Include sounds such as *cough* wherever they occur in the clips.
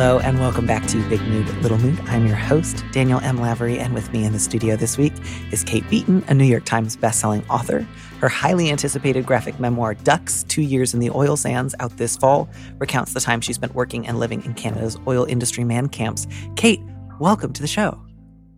Hello and welcome back to Big Mood, Little Mood. I'm your host, Daniel M. Lavery, and with me in the studio this week is Kate Beaton, a New York Times bestselling author. Her highly anticipated graphic memoir, Ducks Two Years in the Oil Sands, out this fall, recounts the time she spent working and living in Canada's oil industry man camps. Kate, welcome to the show.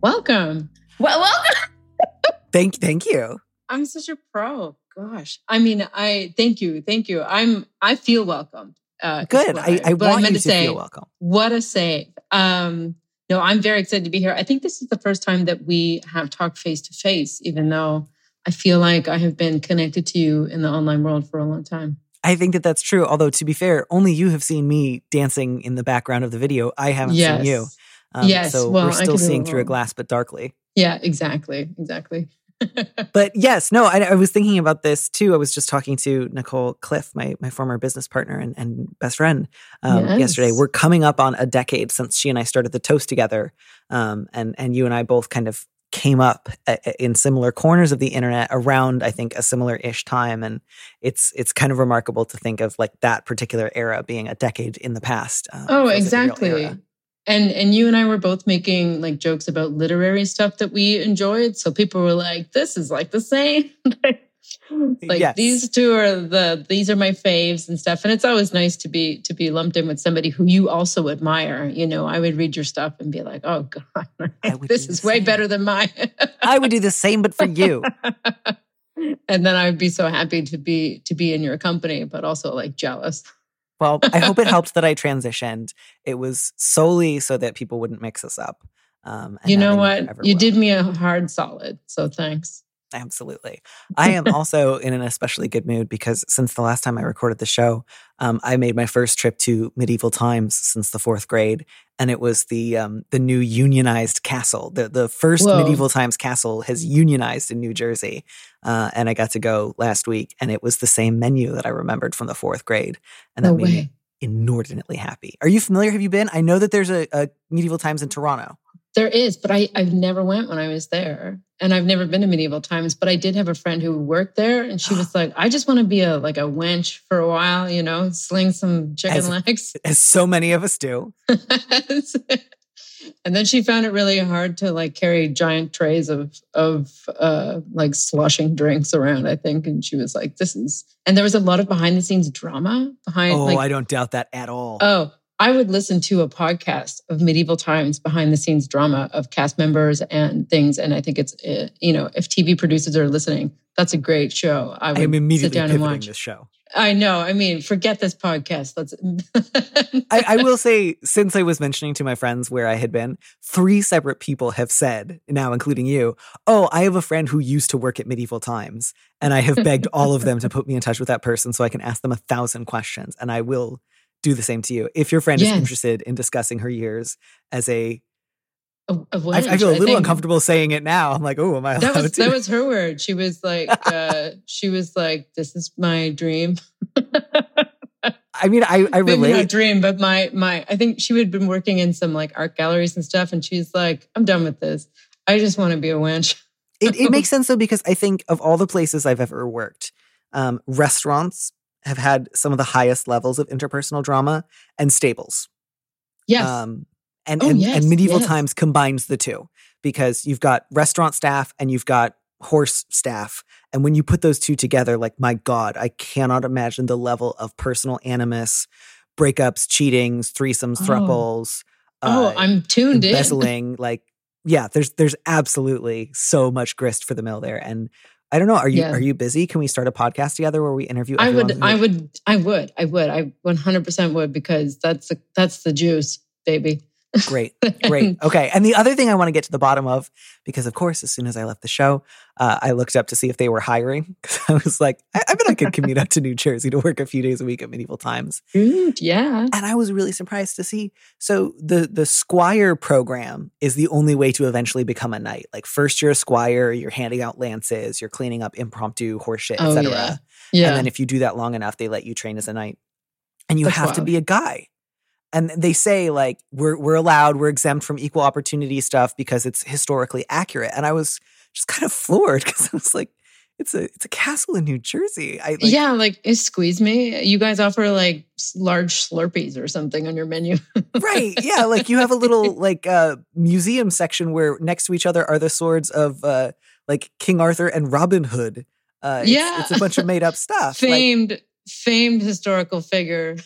Welcome. Well, welcome. *laughs* thank, thank you. I'm such a pro. Gosh, I mean, I thank you, thank you. I'm, I feel welcomed. Uh, Good. I, I want I you to, to say, feel welcome. What a save. Um, no, I'm very excited to be here. I think this is the first time that we have talked face to face, even though I feel like I have been connected to you in the online world for a long time. I think that that's true. Although, to be fair, only you have seen me dancing in the background of the video. I haven't yes. seen you. Um, yes. So well, we're still seeing through a glass, but darkly. Yeah, exactly. Exactly but yes, no, I, I, was thinking about this too. I was just talking to Nicole Cliffe, my my former business partner and, and best friend, um, yes. yesterday. We're coming up on a decade since she and I started the toast together, um, and and you and I both kind of came up in similar corners of the internet around I think a similar ish time and it's it's kind of remarkable to think of like that particular era being a decade in the past. Um, oh, exactly and and you and I were both making like jokes about literary stuff that we enjoyed. So people were like, "This is like the same." *laughs* like yes. these two are the these are my faves and stuff. And it's always nice to be to be lumped in with somebody who you also admire. You know, I would read your stuff and be like, "Oh God, *laughs* this is way better than mine." I would do the same, but for you. *laughs* and then I would be so happy to be to be in your company, but also like jealous. Well, I hope it *laughs* helped that I transitioned. It was solely so that people wouldn't mix us up. Um, you know what? You will. did me a hard solid. So thanks. Absolutely. I am also in an especially good mood because since the last time I recorded the show, um, I made my first trip to medieval times since the fourth grade, and it was the um, the new unionized castle. The the first Whoa. medieval times castle has unionized in New Jersey, uh, and I got to go last week, and it was the same menu that I remembered from the fourth grade, and that no made way. me inordinately happy. Are you familiar? Have you been? I know that there's a, a medieval times in Toronto. There is, but I, I've never went when I was there. And I've never been to medieval times, but I did have a friend who worked there and she was *gasps* like, I just want to be a like a wench for a while, you know, sling some chicken as, legs. *laughs* As so many of us do. *laughs* and then she found it really hard to like carry giant trays of of uh like sloshing drinks around, I think. And she was like, This is and there was a lot of behind the scenes drama behind Oh, like, I don't doubt that at all. Oh, I would listen to a podcast of medieval times behind the scenes drama of cast members and things. And I think it's, uh, you know, if TV producers are listening, that's a great show. I would I am immediately sit down and watch this show. I know. I mean, forget this podcast. Let's. *laughs* I, I, will say, since I was mentioning to my friends where I had been, three separate people have said, now including you, oh, I have a friend who used to work at medieval times. And I have begged all of them to put me in touch with that person so I can ask them a thousand questions. And I will do the same to you. If your friend yes. is interested in discussing her years as a I, I, feel a little uncomfortable saying it now. I'm like, oh, am I that was, to? That was her word. She was like, *laughs* uh, she was like, this is my dream. I mean, I, I relate. *laughs* Maybe not dream, but my, my, I think she had been working in some like art galleries and stuff. And she's like, I'm done with this. I just want to be a wench. it, it makes *laughs* sense though, because I think of all the places I've ever worked, um, restaurants have had some of the highest levels of interpersonal drama and stables. Yes. Um, and, oh, and, yes, and medieval yes. times combines the two because you've got restaurant staff and you've got horse staff. And when you put those two together, like, my God, I cannot imagine the level of personal animus, breakups, cheatings, threesomes, oh. thruples. Oh, uh, I'm tuned embezzling, in. like, yeah, there's there's absolutely so much grist for the mill there. And I don't know. Are you yeah. are you busy? Can we start a podcast together where we interview? I would, I would, I would, I would, I 100 percent would because that's the that's the juice, baby. Great, *laughs* great. Okay. And the other thing I want to get to the bottom of, because of course, as soon as I left the show, uh, I looked up to see if they were hiring. *laughs* Because I was like, I, I bet I could *laughs* commute up to New Jersey to work a few days a week at Medieval Times. Mm, yeah. And I was really surprised to see. So the the Squire program is the only way to eventually become a knight. Like first you're a squire, you're handing out lances, you're cleaning up impromptu horseshit, Oh, etc. yeah. Yeah. And then if you do that long enough, they let you train as a knight. And you That's have to be a guy. And they say like we're we're allowed, we're exempt from equal opportunity stuff because it's historically accurate. And I was just kind of floored *laughs* because I was like, it's a it's a castle in New Jersey. I like, yeah, like it squeeze me. You guys offer like large Slurpees or something on your menu. right *laughs* yeah like you have a little like uh museum section where next to each other are the swords of uh like king arthur and robin hood uh it's, Yeah. it's a bunch of made up *laughs* stuff like, famed, famed historical figure,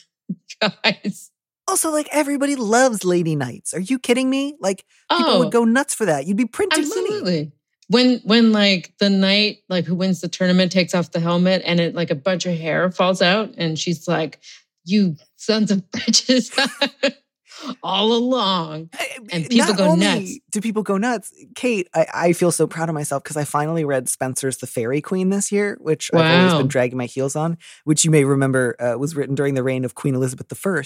guys. Also like everybody loves lady knights are you kidding me? Like people Oh, would go nuts for that. You'd be printing money. Absolutely. When when like the knight like who wins the tournament takes off the helmet and it like a bunch of hair falls out and she's like, "You sons of *laughs* bitches." *laughs* All along. And people Not go only nuts. Do people go nuts? Kate, I, I feel so proud of myself because I finally read Spenser's The Faerie Queene this year, which I've always been dragging my heels on, which you may remember uh, was written during the reign of Queen Elizabeth I.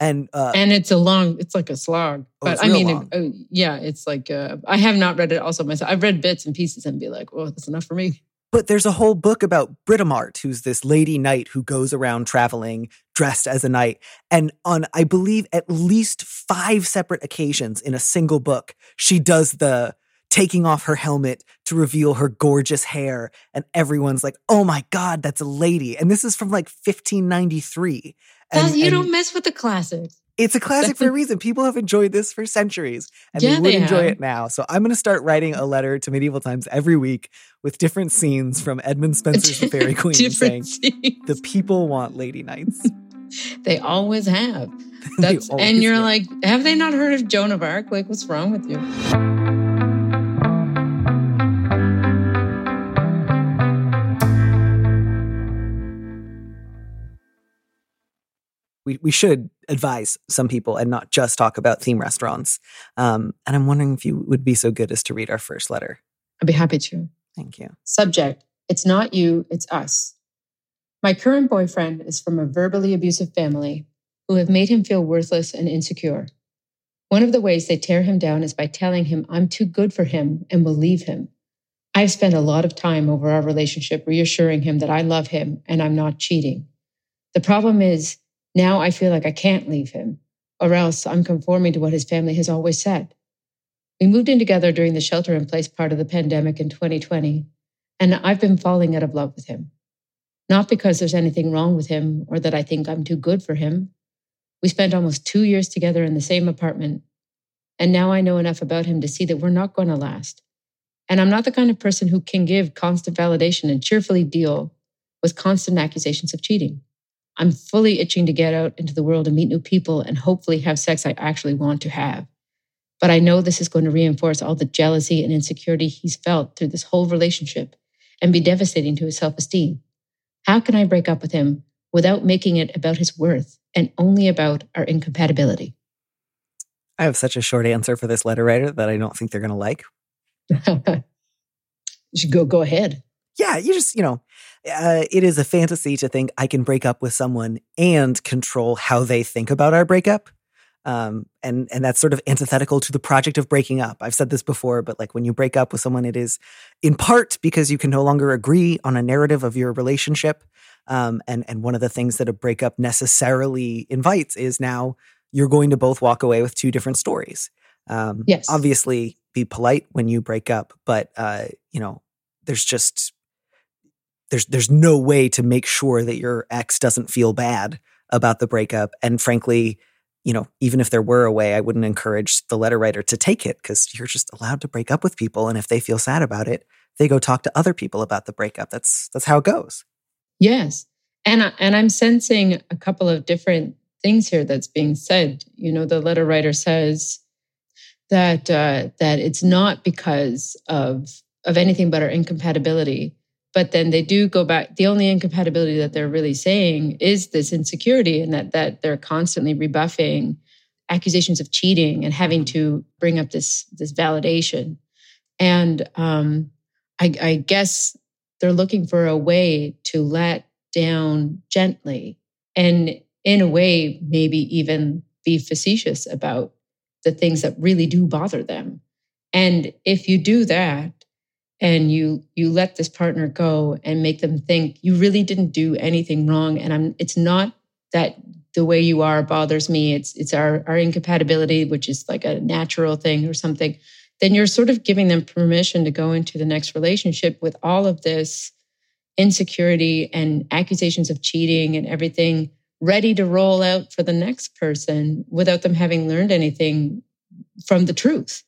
And uh, and it's a long it's like a slog Oh, but i mean long. uh, yeah it's like uh, i have not read it also myself i've read bits and pieces and be like oh that's enough for me But there's a whole book about Britomart, who's this lady knight who goes around traveling dressed as a knight. And on, I believe, at least five separate occasions in a single book, she does the taking off her helmet to reveal her gorgeous hair. And everyone's like, oh my God, that's a lady. And this is from like 1593. And, you and don't mess with the classics it's a classic for a *laughs* reason. People have enjoyed this for centuries and Yeah, they would they enjoy have. it now. So I'm going to start writing a letter to medieval times every week with different scenes from Edmund Spenser's The Faerie *laughs* Queene saying, scenes. the people want lady knights. *laughs* they always have that's always and you're will. like have they not heard of joan of arc like what's wrong with you we, we should advise some people and not just talk about theme restaurants. Um, and I'm wondering if you would be so good as to read our first letter. i'd be happy to Thank you. Subject It's not you, it's us. My current boyfriend is from a verbally abusive family who have made him feel worthless and insecure. One of the ways they tear him down is by telling him I'm too good for him and will leave him. I've spent a lot of time over our relationship reassuring him that I love him and I'm not cheating. The problem is now I feel like I can't leave him, or else I'm conforming to what his family has always said. We moved in together during the shelter in place part of the pandemic in 2020, and I've been falling out of love with him. Not because there's anything wrong with him or that I think I'm too good for him. We spent almost two years together in the same apartment, and now I know enough about him to see that we're not going to last. And I'm not the kind of person who can give constant validation and cheerfully deal with constant accusations of cheating. I'm fully itching to get out into the world and meet new people and hopefully have sex I actually want to have. But I know this is going to reinforce all the jealousy and insecurity he's felt through this whole relationship and be devastating to his self esteem. How can I break up with him without making it about his worth and only about our incompatibility? I have such a short answer for this letter writer that I don't think they're going to like. *laughs* you should go go ahead. Yeah, you just, you know, uh, it is a fantasy to think I can break up with someone and control how they think about our breakup. Um, and and that's sort of antithetical to the project of breaking up. I've said this before, but like when you break up with someone, it is in part because you can no longer agree on a narrative of your relationship. Um, and and one of the things that a breakup necessarily invites is now you're going to both walk away with two different stories. Um, Yes. obviously, be polite when you break up, but uh, you know, there's just there's there's no way to make sure that your ex doesn't feel bad about the breakup. And frankly, you know, even if there were a way, I wouldn't encourage the letter writer to take it because you're just allowed to break up with people. And if they feel sad about it, they go talk to other people about the breakup. That's that's how it goes. Yes. And I, and I'm sensing a couple of different things here that's being said. You know, the letter writer says that uh, that it's not because of of anything but our incompatibility. But then they do go back. The only incompatibility that they're really saying is this insecurity, and that that they're constantly rebuffing accusations of cheating and having mm-hmm. to bring up this this validation. And um, I, I guess they're looking for a way to let down gently and in a way maybe even be facetious about the things that really do bother them and if you do that and you you let this partner go and make them think you really didn't do anything wrong. And i'm it's not that the way you are bothers me. It's it's our our incompatibility which is like a natural thing or something. Then you're sort of giving them permission to go into the next relationship with all of this insecurity and accusations of cheating and everything ready to roll out for the next person without them having learned anything from the truth.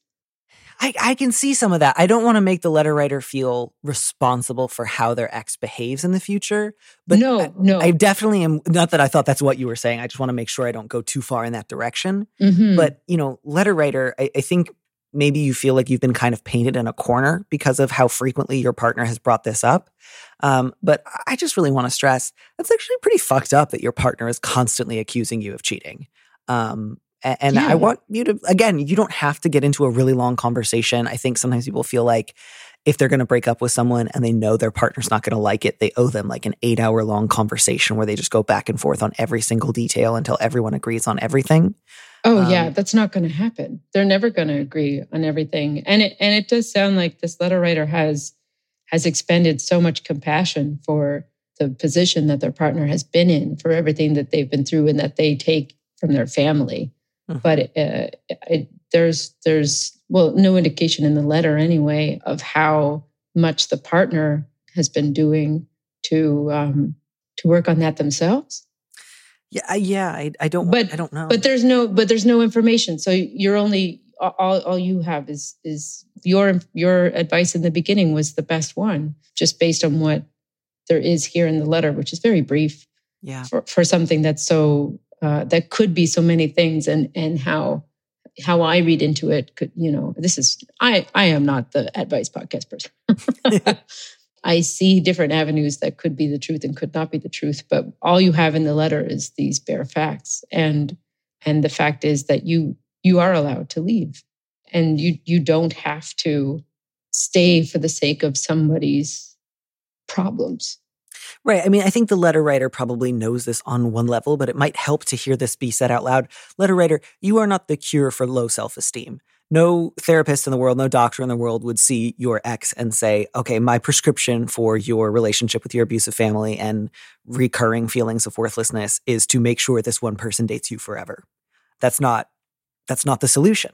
I, I can see some of that. I don't want to make the letter writer feel responsible for how their ex behaves in the future. But no, I, no. I definitely am not that I thought that's what you were saying. I just want to make sure I don't go too far in that direction. Mm-hmm. But, you know, letter writer, I, I think maybe you feel like you've been kind of painted in a corner because of how frequently your partner has brought this up. Um, but I just really want to stress that's actually pretty fucked up that your partner is constantly accusing you of cheating. Um, and yeah. I want you to, again, you don't have to get into a really long conversation. I think sometimes people feel like if they're going to break up with someone and they know their partner's not going to like it, they owe them like an eight hour long conversation where they just go back and forth on every single detail until everyone agrees on everything. Oh um, yeah, that's not going to happen. They're never going to agree on everything. And it and it does sound like this letter writer has has expended so much compassion for the position that their partner has been in, for everything that they've been through and that they take from their family. Mm-hmm. But it, uh, it, there's there's well no indication in the letter anyway of how much the partner has been doing to um, to work on that themselves. Yeah, yeah, I, I don't, but I don't know. But there's no, but there's no information. So you're only all, all you have is is your your advice in the beginning was the best one, just based on what there is here in the letter, which is very brief. Yeah, for, for something that's so uh, that could be so many things, and and how how I read into it could you know this is I I am not the advice podcast person. *laughs* *laughs* I see different avenues that could be the truth and could not be the truth, but all you have in the letter is these bare facts. And and the fact is that you you are allowed to leave. And you you don't have to stay for the sake of somebody's problems. Right. I mean, I think the letter writer probably knows this on one level, but it might help to hear this be said out loud. Letter writer, you are not the cure for low self esteem no therapist in the world, no doctor in the world would see your ex and say, okay, my prescription for your relationship with your abusive family and recurring feelings of worthlessness is to make sure this one person dates you forever. That's not, that's not the solution.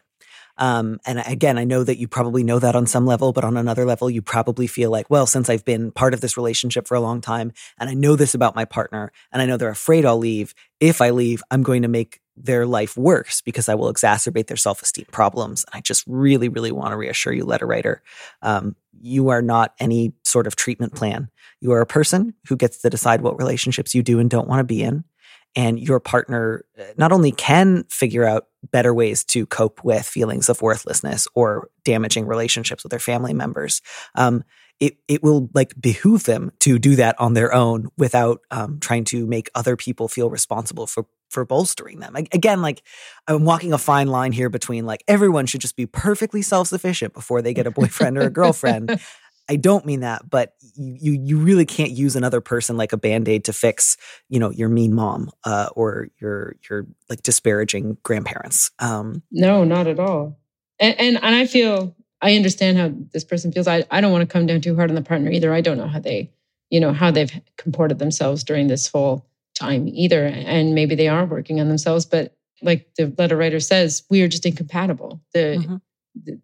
Um, and again, I know that you probably know that on some level, but on another level, you probably feel like, well, since I've been part of this relationship for a long time and I know this about my partner and I know they're afraid I'll leave, if I leave, I'm going to make their life worse because I will exacerbate their self esteem problems. And I just really, really want to reassure you, letter writer, um, you are not any sort of treatment plan. You are a person who gets to decide what relationships you do and don't want to be in. And your partner uh, not only can figure out better ways to cope with feelings of worthlessness or damaging relationships with their family members, um, it it will like behoove them to do that on their own without um, trying to make other people feel responsible for for bolstering them. Again, like I'm walking a fine line here between like everyone should just be perfectly self sufficient before they get a boyfriend or a girlfriend. *laughs* I don't mean that, but you you really can't use another person like a band aid to fix you know your mean mom uh, or your your like disparaging grandparents. Um, no, not at all. And, and and I feel I understand how this person feels. I I don't want to come down too hard on the partner either. I don't know how they you know how they've comported themselves during this whole time either. And maybe they are working on themselves, but like the letter writer says, we are just incompatible. The, mm-hmm.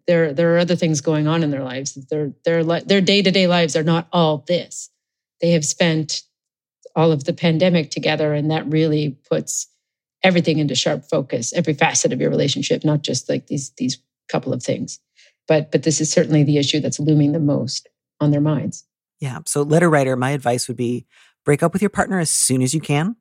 There, there are other things going on in their lives. Their, their, their day-to-day lives are not all this. They have spent all of the pandemic together, and that really puts everything into sharp focus, every facet of your relationship, not just like these these couple of things. But but this is certainly the issue that's looming the most on their minds. Yeah. So letter writer, my advice would be break up with your partner as soon as you can.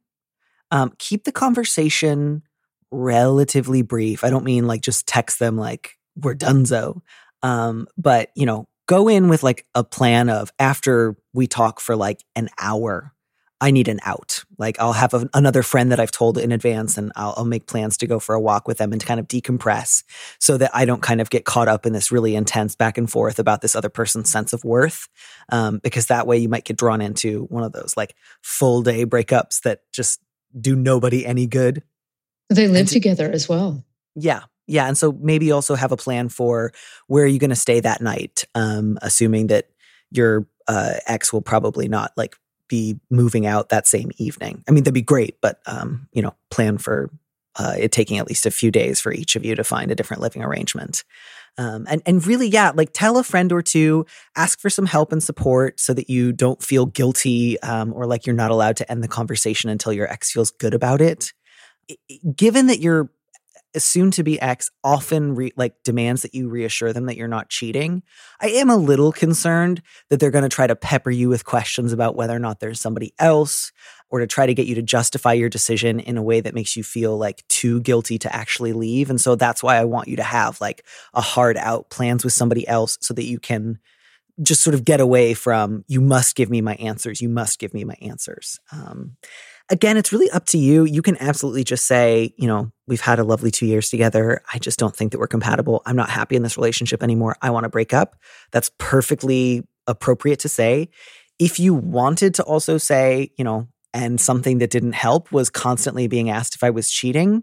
Um, keep the conversation relatively brief. I don't mean like just text them like we're donezo. Um, but you know, go in with like a plan of after we talk for like an hour, I need an out. Like I'll have a, another friend that I've told in advance and I'll, I'll, make plans to go for a walk with them and to kind of decompress so that I don't kind of get caught up in this really intense back and forth about this other person's sense of worth. Um, because that way you might get drawn into one of those like full day breakups that just do nobody any good. They live to, together as well. Yeah. Yeah. And so maybe also have a plan for where are you going to stay that night, um, assuming that your uh, ex will probably not like be moving out that same evening. I mean, that'd be great, but um, you know, plan for uh, it taking at least a few days for each of you to find a different living arrangement. Um, and and really, yeah, like tell a friend or two, ask for some help and support so that you don't feel guilty um, or like you're not allowed to end the conversation until your ex feels good about it. Given that you're soon to be ex often re- like demands that you reassure them that you're not cheating. I am a little concerned that they're going to try to pepper you with questions about whether or not there's somebody else or to try to get you to justify your decision in a way that makes you feel like too guilty to actually leave. And so that's why I want you to have like a hard out plans with somebody else so that you can just sort of get away from you must give me my answers you must give me my answers um, again, it's really up to you. You can absolutely just say, you know, we've had a lovely two years together. I just don't think that we're compatible. I'm not happy in this relationship anymore. I want to break up. That's perfectly appropriate to say. If you wanted to also say, you know, and something that didn't help was constantly being asked if I was cheating,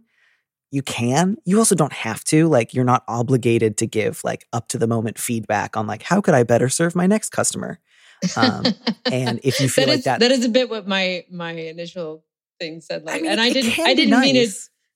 you can. You also don't have to. Like, you're not obligated to give like up to the moment feedback on like, how could I better serve my next customer? Um, *laughs* and if you feel that like is, that, that is a bit what my my initial thing said. Like, I mean, and I didn't, I didn't nice. mean it.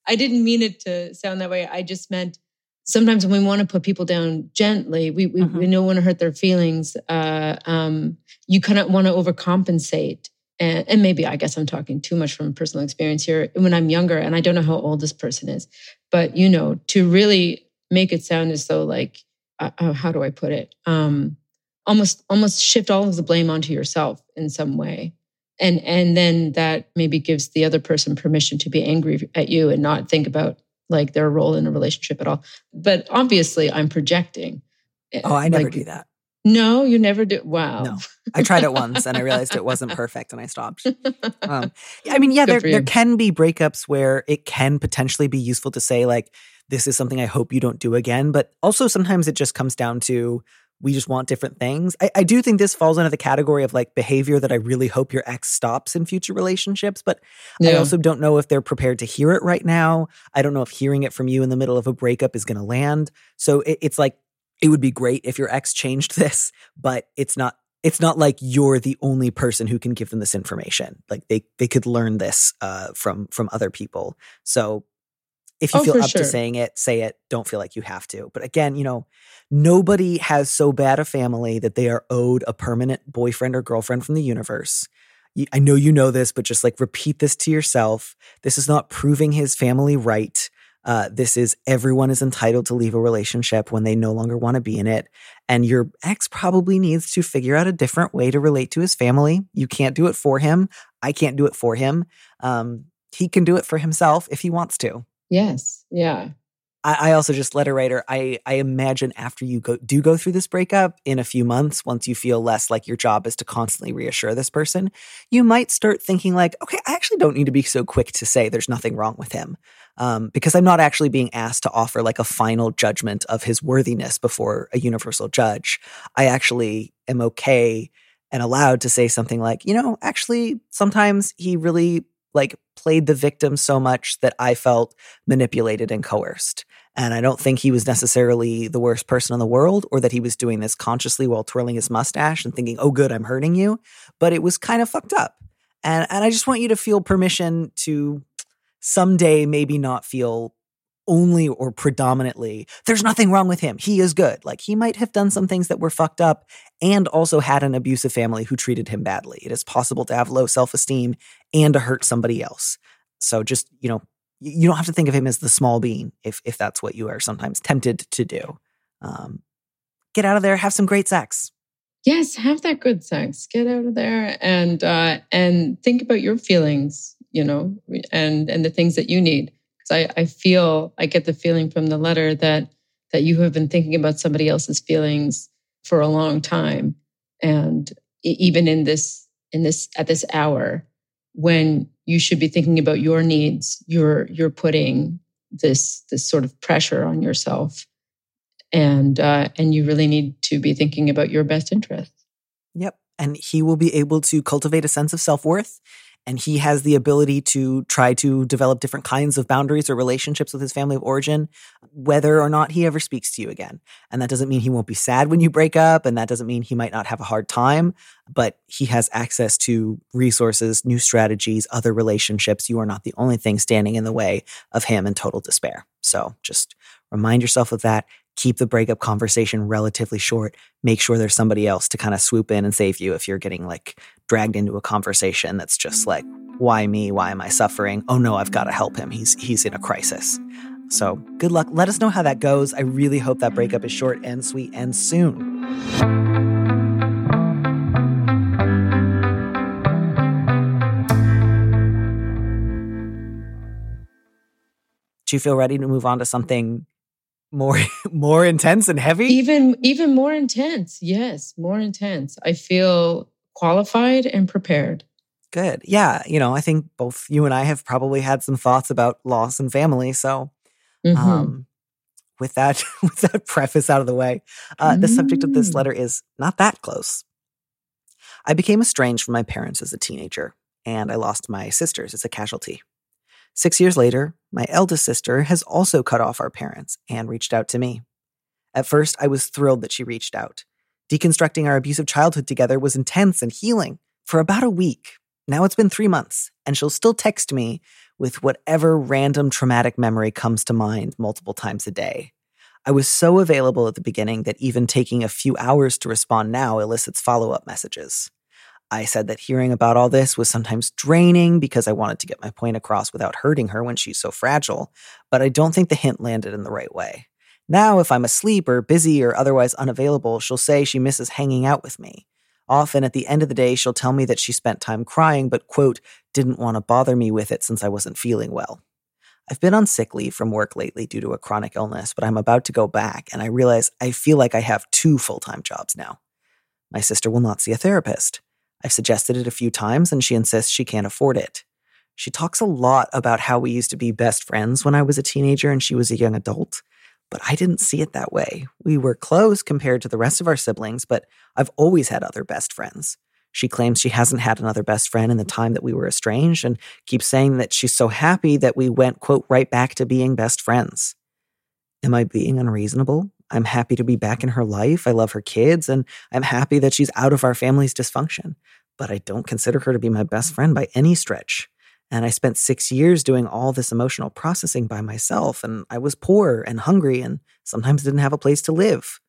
I didn't mean it to sound that way. I just meant sometimes when we want to put people down gently, we we, mm-hmm. we don't want to hurt their feelings. Uh, um, you kind of want to overcompensate. And, and maybe I guess I'm talking too much from personal experience here. When I'm younger, and I don't know how old this person is, but you know, to really make it sound as though like, uh, uh how do I put it? Um, almost almost shift all of the blame onto yourself in some way. And and then that maybe gives the other person permission to be angry at you and not think about like their role in a relationship at all. But obviously i'm projecting. Oh i never like, do that. no you never do wow. No. I tried it *laughs* once and i realized it wasn't perfect and i stopped. *laughs* Um, i mean yeah there, there can be breakups where it can potentially be useful to say like this is something i hope you don't do again but also sometimes it just comes down to we just want different things. I, I, do think this falls under the category of like behavior that I really hope your ex stops in future relationships, but yeah. I also don't know if they're prepared to hear it right now. I don't know if hearing it from you in the middle of a breakup is going to land. So it, it's like, it would be great if your ex changed *laughs* this, but it's not it's not like you're the only person who can give them this information. Like they they could learn this uh, from from other people. So if you oh, feel up sure. to saying it, say it. Don't feel like you have to. But again, you know, nobody has so bad a family that they are owed a permanent boyfriend or girlfriend from the universe. I know you know this, but just like repeat this to yourself. This is not proving his family right. Uh, this is everyone is entitled to leave a relationship when they no longer want to be in it. And your ex probably needs to figure out a different way to relate to his family. You can't do it for him. I can't do it for him. Um, he can do it for himself if he wants to. Yes. Yeah. I, I also just letter writer. I I imagine after you go do go through this breakup in a few months, once you feel less like your job is to constantly reassure this person, you might start thinking like, okay, I actually don't need to be so quick to say there's nothing wrong with him, um, because I'm not actually being asked to offer like a final judgment of his worthiness before a universal judge. I actually am okay and allowed to say something like, you know, actually, sometimes he really like played the victim so much that I felt manipulated and coerced. And I don't think he was necessarily the worst person in the world or that he was doing this consciously while twirling his mustache and thinking, oh, good, I'm hurting you. But it was kind of fucked up. And, and I just want you to feel permission to someday maybe not feel only or predominantly there's nothing wrong with him. He is good. Like he might have done some things that were fucked up and also had an abusive family who treated him badly. It is possible to have low self-esteem and to hurt somebody else. So just, you know, you don't have to think of him as the small being if if that's what you are sometimes tempted to do. Um, get out of there, have some great sex. Yes, have that good sex. Get out of there and uh, and think about your feelings, you know, and and the things that you need because I, I feel I get the feeling from the letter that that you have been thinking about somebody else's feelings for a long time, and even in this in this at this hour, when you should be thinking about your needs you're you're putting this this sort of pressure on yourself. And uh, and you really need to be thinking about your best interests. Yep. And he will be able to cultivate a sense of self-worth and he has the ability to try to develop different kinds of boundaries or relationships with his family of origin, whether or not he ever speaks to you again. And that doesn't mean he won't be sad when you break up, and that doesn't mean he might not have a hard time, but he has access to resources, new strategies, other relationships. You are not the only thing standing in the way of him in total despair. So just remind yourself of that keep the breakup conversation relatively short. Make sure there's somebody else to kind of swoop in and save you if you're getting like dragged into a conversation that's just like, why me? Why am I suffering? Oh no, I've got to help him. He's he's in a crisis. So good luck. Let us know how that goes. I really hope that breakup is short and sweet and soon. Do you feel ready to move on to something more *laughs* more intense and heavy even even more intense yes more intense i feel qualified and prepared good yeah you know i think both you and i have probably had some thoughts about loss and family so mm-hmm. um with that *laughs* with that preface out of the way uh, mm. the subject of this mm. letter is not that close i became estranged from my parents as a teenager and i lost my sisters as a casualty Six years later, my eldest sister has also cut off our parents and reached out to me. At first, I was thrilled that she reached out. Deconstructing our abusive childhood together was intense and healing for about a week. Now it's been three months, and she'll still text me with whatever random traumatic memory comes to mind multiple times a day. I was so available at the beginning that even taking a few hours to respond now elicits follow up messages. I said that hearing about all this was sometimes draining because I wanted to get my point across without hurting her when she's so fragile, but I don't think the hint landed in the right way. Now, if I'm asleep or busy or otherwise unavailable, she'll say she misses hanging out with me. Often at the end of the day, she'll tell me that she spent time crying, but, quote, didn't want to bother me with it since I wasn't feeling well. I've been on sick leave from work lately due to a chronic illness, but I'm about to go back, and I realize I feel like I have two full time jobs now. My sister will not see a therapist. I've suggested it a few times and she insists she can't afford it. She talks a lot about how we used to be best friends when I was a teenager and she was a young adult, but I didn't see it that way. We were close compared to the rest of our siblings, but I've always had other best friends. She claims she hasn't had another best friend in the time that we were estranged and keeps saying that she's so happy that we went, quote, right back to being best friends. Am I being unreasonable? I'm happy to be back in her life. I love her kids, and I'm happy that she's out of our family's dysfunction. But I don't consider her to be my best friend by any stretch. And I spent six years doing all this emotional processing by myself, and I was poor and hungry and sometimes didn't have a place to live.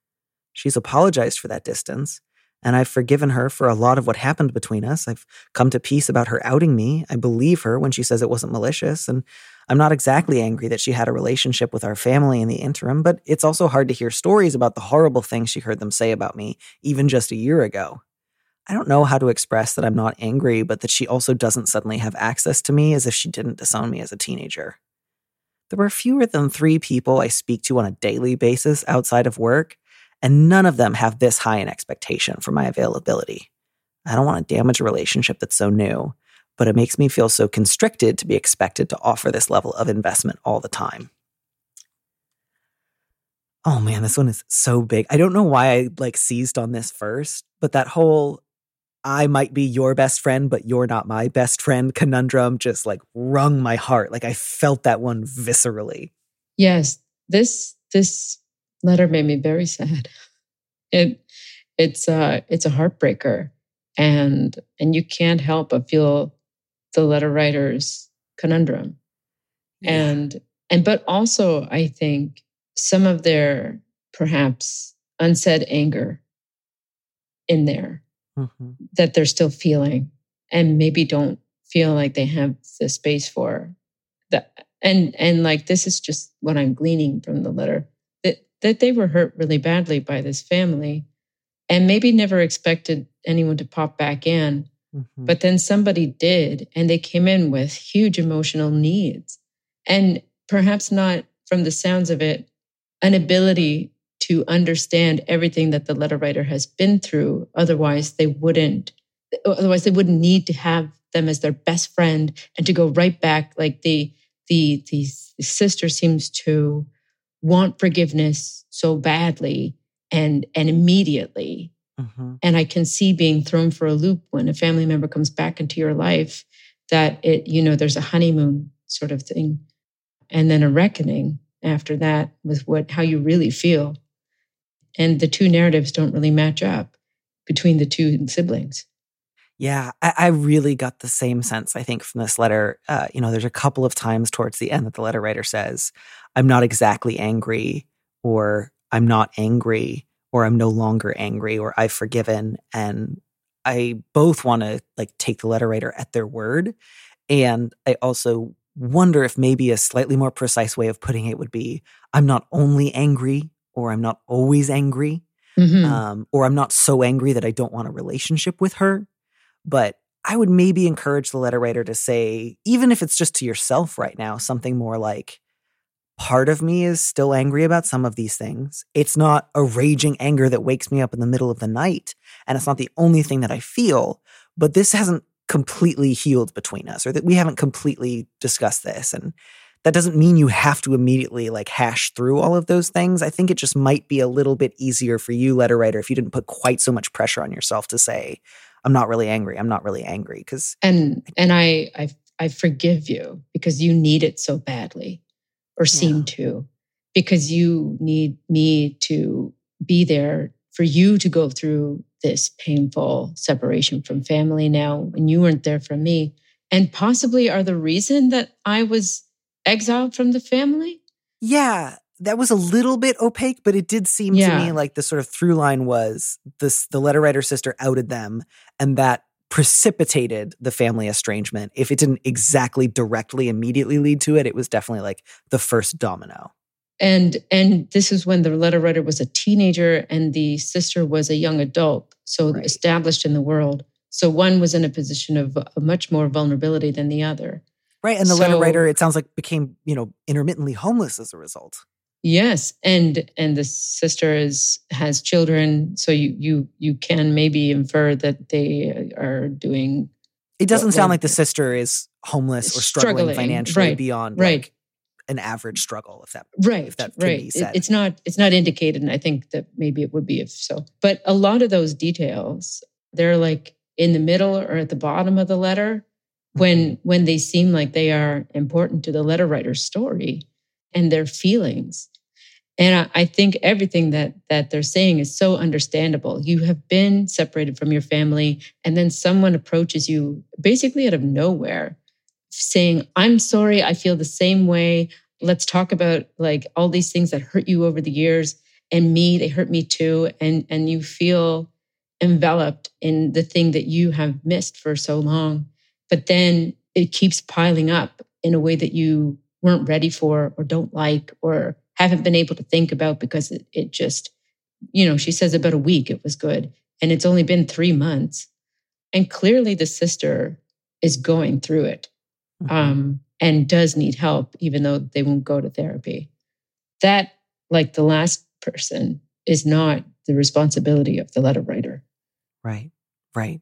She's apologized for that distance, and I've forgiven her for a lot of what happened between us. I've come to peace about her outing me. I believe her when she says it wasn't malicious, and I'm not exactly angry that she had a relationship with our family in the interim, but it's also hard to hear stories about the horrible things she heard them say about me even just a year ago. I don't know how to express that I'm not angry, but that she also doesn't suddenly have access to me as if she didn't disown me as a teenager. There are fewer than three people I speak to on a daily basis outside of work, and none of them have this high an expectation for my availability. I don't want to damage a relationship that's so new, but it makes me feel so constricted to be expected to offer this level of investment all the time. Oh man, this one is so big. I don't know why I like seized on this first, but that whole I might be your best friend, but you're not my best friend conundrum just like wrung my heart. Like I felt that one viscerally. Yes, this this letter made me very sad. It it's uh it's a heartbreaker and and you can't help but feel the letter writer's conundrum. Yeah. And and but also I think some of their perhaps unsaid anger in there mm-hmm. that they're still feeling and maybe don't feel like they have the space for that and and like this is just what i'm gleaning from the letter that that they were hurt really badly by this family and maybe never expected anyone to pop back in Mm-hmm. But then somebody did, and they came in with huge emotional needs. And perhaps not from the sounds of it, an ability to understand everything that the letter writer has been through. Otherwise, they wouldn't otherwise they wouldn't need to have them as their best friend and to go right back like the the the, sister seems to want forgiveness so badly and and immediately mm-hmm. and i can see being thrown for a loop when a family member comes back into your life that it you know there's a honeymoon sort of thing and then a reckoning after that with what how you really feel and the two narratives don't really match up between the two siblings yeah, I, I, really got the same sense, I think, from this letter. Uh, you know, there's a couple of times towards the end that the letter writer says, I'm not exactly angry, or I'm not angry, or I'm no longer angry, or I've forgiven. And I both want to like take the letter writer at their word. And I also wonder if maybe a slightly more precise way of putting it would be I'm not only angry, or I'm not always angry. Mm-hmm. Um, or I'm not so angry that I don't want a relationship with her but I would maybe encourage the letter writer to say, even if it's just to yourself right now, something more like, part of me is still angry about some of these things. It's not a raging anger that wakes me up in the middle of the night. And it's not the only thing that I feel, but this hasn't completely healed between us or that we haven't completely discussed this. And that doesn't mean you have to immediately like hash through all of those things. I think it just might be a little bit easier for you, letter writer, if you didn't put quite so much pressure on yourself to say, I'm not really angry. I'm not really angry because and and I I I forgive you because you need it so badly, or seem yeah. to, because you need me to be there for you to go through this painful separation from family now, and you weren't there for me, and possibly are the reason that I was exiled from the family. Yeah, that was a little bit opaque, but it did seem yeah. to me like the sort of through line was this the letter writer sister outed them and that precipitated the family estrangement. If it didn't exactly directly immediately lead to it, it was definitely like the first domino. And and this is when the letter writer was a teenager and the sister was a young adult, so right. established in the world. So one was in a position of much more vulnerability than the other. Right. And the so, letter writer, it sounds like, became, you know, intermittently homeless as a result. Yes, and and the sister is has children, so you you you can maybe infer that they are doing. It doesn't sound like the sister is homeless or struggling, struggling financially right, beyond right. Like an average struggle, if that right, if that right. It, it's not it's not indicated, and I think that maybe it would be if so. But a lot of those details, they're like in the middle or at the bottom of the letter when mm-hmm. when they seem like they are important to the letter writer's story and their feelings and I, think everything that that they're saying is so understandable. You have been separated from your family, and then someone approaches you basically out of nowhere, saying, "I'm sorry, I feel the same way. Let's talk about like all these things that hurt you over the years, and me, they hurt me too." And and you feel enveloped in the thing that you have missed for so long, but then it keeps piling up in a way that you weren't ready for or don't like or haven't been able to think about because it, it just, you know, she says about a week it was good. And it's only been three months. And clearly the sister is going through it mm-hmm. um, and does need help, even though they won't go to therapy. That, like the last person, is not the responsibility of the letter writer. Right, right.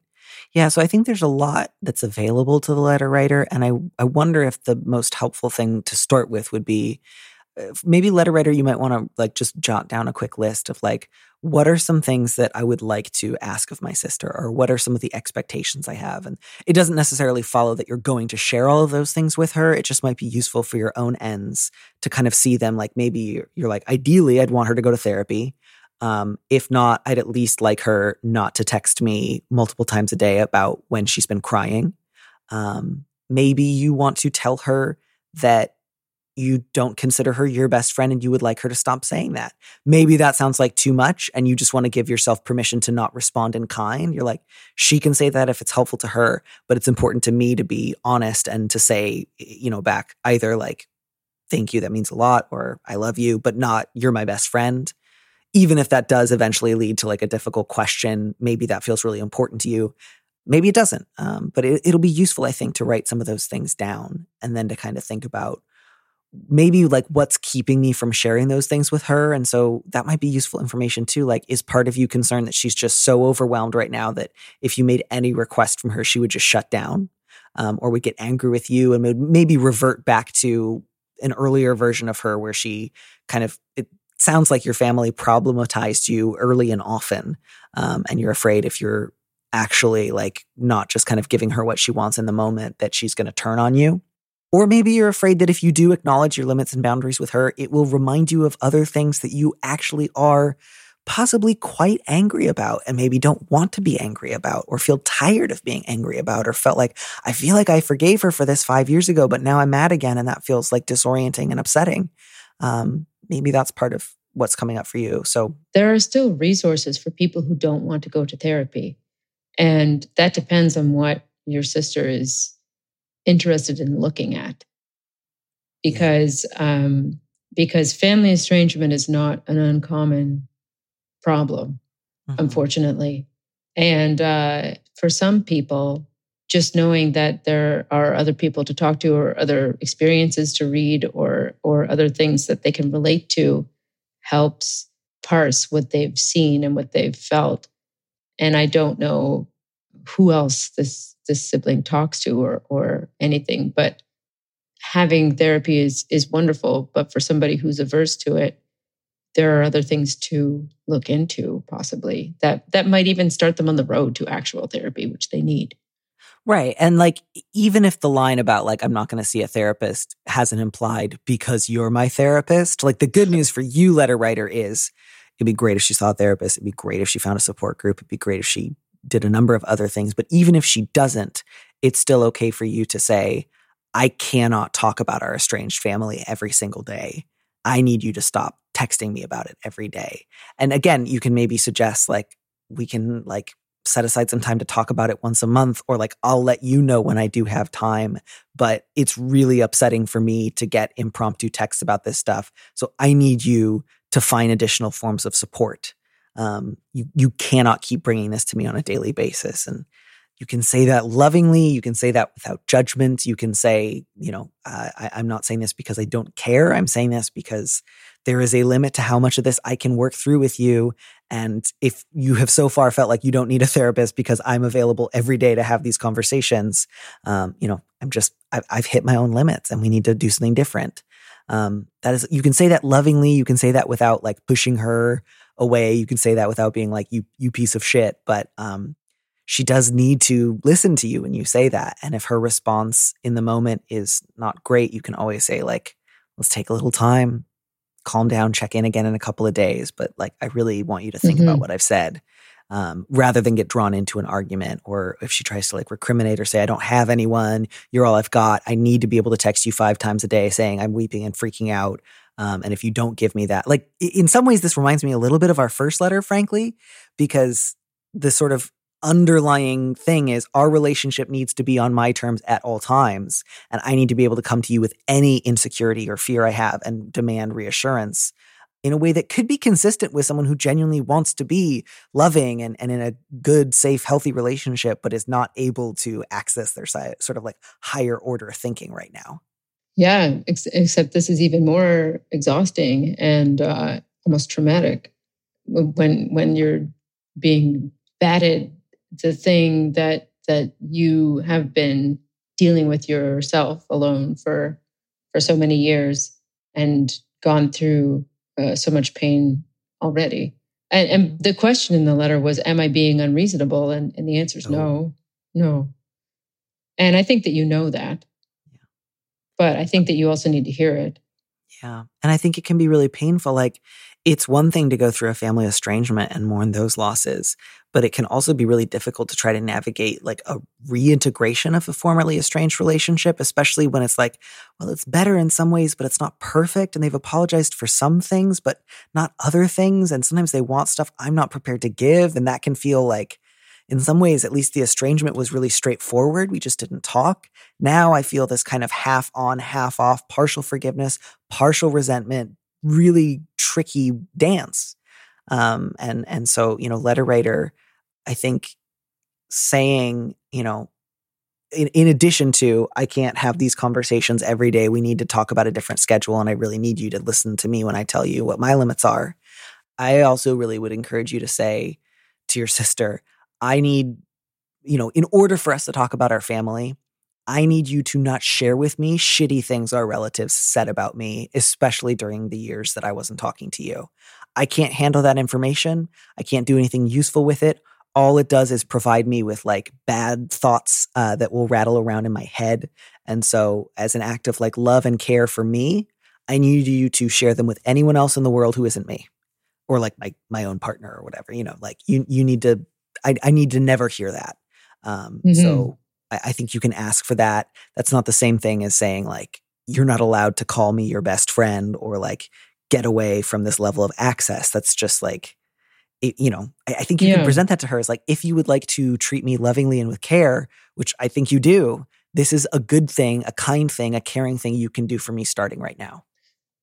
Yeah, so I think there's a lot that's available to the letter writer. And I, I wonder if the most helpful thing to start with would be maybe letter writer you might want to like just jot down a quick list of like what are some things that i would like to ask of my sister or what are some of the expectations i have? And it doesn't necessarily follow that you're going to share all of those things with her. It just might be useful for your own ends to kind of see them like maybe you're like ideally i'd want her to go to therapy. Um, if not i'd at least like her not to text me multiple times a day about when she's been crying. Um, maybe you want to tell her that you don't consider her your best friend and you would like her to stop saying that. Maybe that sounds like too much and you just want to give yourself permission to not respond in kind. You're like, she can say that if it's helpful to her, but it's important to me to be honest and to say, you know, back either like, thank you, that means a lot, or I love you, but not you're my best friend. Even if that does eventually lead to like a difficult question, maybe that feels really important to you. Maybe it doesn't. Um, but it, it'll be useful, I think, to write some of those things down and then to kind of think about maybe like what's keeping me from sharing those things with her and so that might be useful information too like is part of you concerned that she's just so overwhelmed right now that if you made any request from her she would just shut down um, or would get angry with you and would maybe revert back to an earlier version of her where she kind of it sounds like your family problematized you early and often um, and you're afraid if you're actually like not just kind of giving her what she wants in the moment that she's going to turn on you or maybe you're afraid that if you do acknowledge your limits and boundaries with her, it will remind you of other things that you actually are possibly quite angry about and maybe don't want to be angry about or feel tired of being angry about or felt like I feel like I forgave her for this five years ago, but now I'm mad again and that feels like disorienting and upsetting. Um, maybe that's part of what's coming up for you. So there are still resources for people who don't want to go to therapy. And that depends on what your sister is interested in looking at because um, because family estrangement is not an uncommon problem, mm-hmm. unfortunately. And uh, for some people, just knowing that there are other people to talk to, or other experiences to read, or or other things that they can relate to, helps parse what they've seen and what they've felt. And I don't know who else this this sibling talks to or or anything but having therapy is is wonderful but for somebody who's averse to it there are other things to look into possibly that that might even start them on the road to actual therapy which they need. Right and like even if the line about like i'm not going to see a therapist hasn't implied because you're my therapist like the good news for you letter writer is it'd be great if she saw a therapist it'd be great if she found a support group it'd be great if she did a number of other things. But even if she doesn't, it's still okay for you to say, I cannot talk about our estranged family every single day. I need you to stop texting me about it every day. And again, you can maybe suggest like, we can like set aside some time to talk about it once a month, or like, I'll let you know when I do have time. But it's really upsetting for me to get impromptu texts about this stuff. So I need you to find additional forms of support um, you you cannot keep bringing this to me on a daily basis. And you can say that lovingly you can say that without judgment you can say you know uh, I, i'm not saying this because i don't care. I'm saying this because there is a limit to how much of this i can work through with you. And if you have so far felt like you don't need a therapist because i'm available every day to have these conversations um, you know i'm just I've, I've, hit my own limits and we need to do something different. Um, that is you can say that lovingly you can say that without like pushing her away. You can say that without being like you you piece of shit, but um, she does need to listen to you when you say that. And if her response in the moment is not great, you can always say like, "Let's take a little time, calm down, check in again in a couple of days." But like, I really want you to think mm-hmm. about what I've said. Um, rather than get drawn into an argument or if she tries to like recriminate or say i don't have anyone you're all i've got i need to be able to text you five times a day saying i'm weeping and freaking out um, and if you don't give me that, like in some ways, this reminds me a little bit of our first letter, frankly, because the sort of underlying thing is our relationship needs to be on my terms at all times. And I need to be able to come to you with any insecurity or fear I have and demand reassurance in a way that could be consistent with someone who genuinely wants to be loving and, and in a good, safe, healthy relationship, but is not able to access their sort of like higher order thinking right now. Yeah, ex- except this is even more exhausting and uh, almost traumatic when when you're being batted the thing that that you have been dealing with yourself alone for for so many years and gone through uh, so much pain already. And, and, the question in the letter was, "Am I being unreasonable?" And, and the answer is no, no. And I think that you know that but I think that you also need to hear it. Yeah. And I think it can be really painful. Like, it's one thing to go through a family estrangement and mourn those losses, but it can also be really difficult to try to navigate like a reintegration of a formerly estranged relationship, especially when it's like, well, it's better in some ways, but it's not perfect. And they've apologized for some things, but not other things. And sometimes they want stuff I'm not prepared to give. And that can feel like in some ways, at least the estrangement was really straightforward. We just didn't talk. Now I feel this kind of half on, half off, partial forgiveness, partial resentment, really tricky dance. Um, and and so you know, letter writer, I think saying you know in, in addition to I can't have these conversations every day. We need to talk about a different schedule, and I really need you to listen to me when I tell you what my limits are. I also really would encourage you to say to your *laughs* sister, I need, you know, in order for us to talk about our family, I need you to not share with me shitty things our relatives said about me, especially during the years that I wasn't talking to you. I can't handle that information. I can't do anything useful with it all it does is provide me with like bad thoughts uh, that will rattle around in my head. And so, as an act of like love and care for me, I need you to share them with anyone else in the world who isn't me, or like my my own partner or whatever. You know, like you you need to. I, I need to never hear that. Um, mm-hmm. So I, I think you can ask for that. That's not the same thing as saying like you're not allowed to call me your best friend or like get away from this level of access. That's just like it, you know, I, I think you yeah. can present that to her as like, if you would like to treat me lovingly and with care, which I think you do, this is a good thing, a kind thing, a caring thing you can do for me starting right now.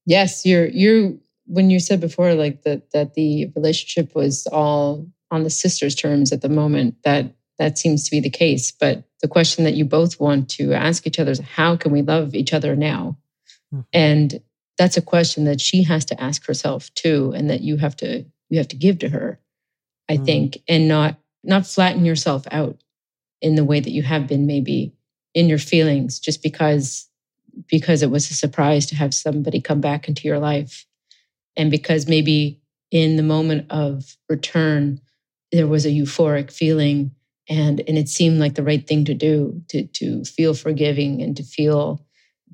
Yes, you're you're when you said before like that that the relationship was all on the sisters' terms at the moment, that that seems to be the case. But the question that you both want to ask each other is how can we love each other now? Mm-hmm. And that's a question that she has to ask herself too, and that you have to you have to give to her i mm. think and not not flatten yourself out in the way that you have been maybe in your feelings just because because it was a surprise to have somebody come back into your life and because maybe in the moment of return there was a euphoric feeling and and it seemed like the right thing to do to to feel forgiving and to feel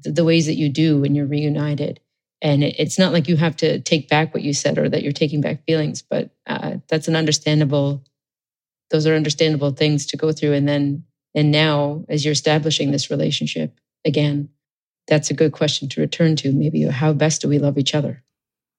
the, the ways that you do when you're reunited. And it's not like you have to take back what you said or that you're taking back feelings but uh, that's an understandable those are understandable things to go through. And then and now as you're establishing this relationship again that's a good question to return to maybe how best do we love each other